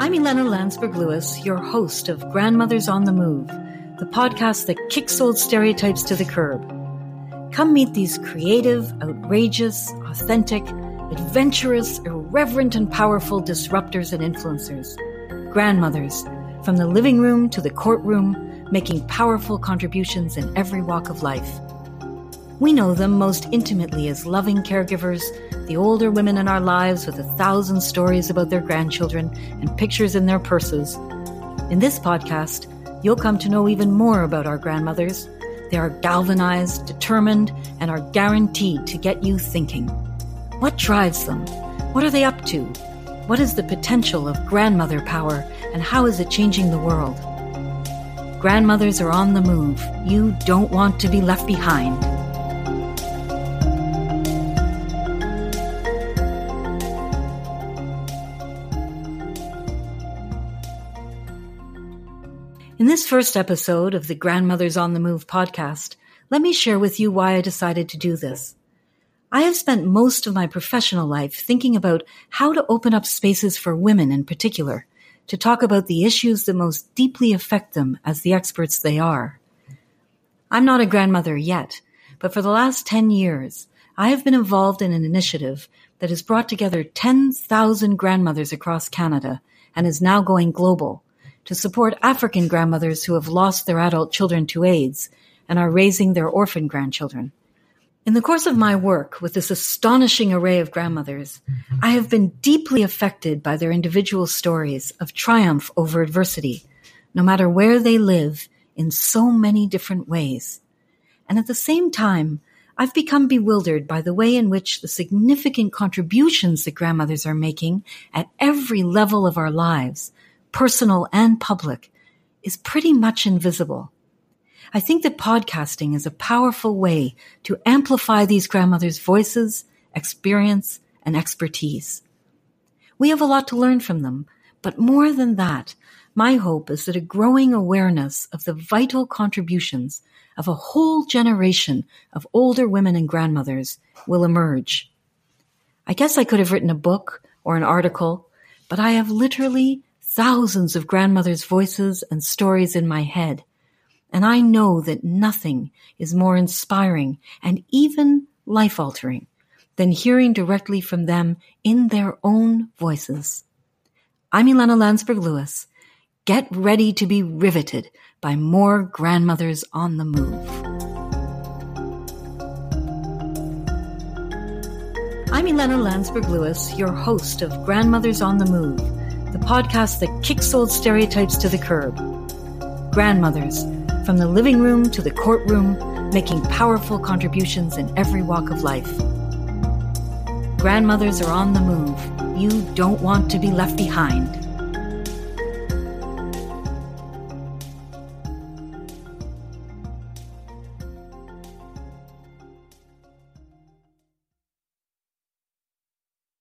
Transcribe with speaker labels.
Speaker 1: I'm Ilana Landsberg Lewis, your host of Grandmothers on the Move, the podcast that kicks old stereotypes to the curb. Come meet these creative, outrageous, authentic, adventurous, irreverent, and powerful disruptors and influencers. Grandmothers, from the living room to the courtroom, making powerful contributions in every walk of life. We know them most intimately as loving caregivers the older women in our lives with a thousand stories about their grandchildren and pictures in their purses. In this podcast, you'll come to know even more about our grandmothers. They are galvanized, determined, and are guaranteed to get you thinking. What drives them? What are they up to? What is the potential of grandmother power, and how is it changing the world? Grandmothers are on the move. You don't want to be left behind. In this first episode of the Grandmothers on the Move podcast, let me share with you why I decided to do this. I have spent most of my professional life thinking about how to open up spaces for women in particular to talk about the issues that most deeply affect them as the experts they are. I'm not a grandmother yet, but for the last 10 years, I have been involved in an initiative that has brought together 10,000 grandmothers across Canada and is now going global to support African grandmothers who have lost their adult children to AIDS and are raising their orphan grandchildren. In the course of my work with this astonishing array of grandmothers, I have been deeply affected by their individual stories of triumph over adversity, no matter where they live in so many different ways. And at the same time, I've become bewildered by the way in which the significant contributions that grandmothers are making at every level of our lives personal and public, is pretty much invisible. I think that podcasting is a powerful way to amplify these grandmothers' voices, experience, and expertise. We have a lot to learn from them, but more than that, my hope is that a growing awareness of the vital contributions of a whole generation of older women and grandmothers will emerge. I guess I could have written a book or an article, but I have literally thousands of grandmothers' voices and stories in my head, and I know that nothing is more inspiring and even life altering than hearing directly from them in their own voices. I'm Ilana Landsberg Lewis. Get ready to be riveted by more grandmothers on the move. I'm Ilana Landsberg Lewis, your host of Grandmothers on the Move podcast that kicks old stereotypes to the curb. Grandmothers, from the living room to the courtroom, making powerful contributions in every walk of life. Grandmothers are on the move. You don't want to be left behind.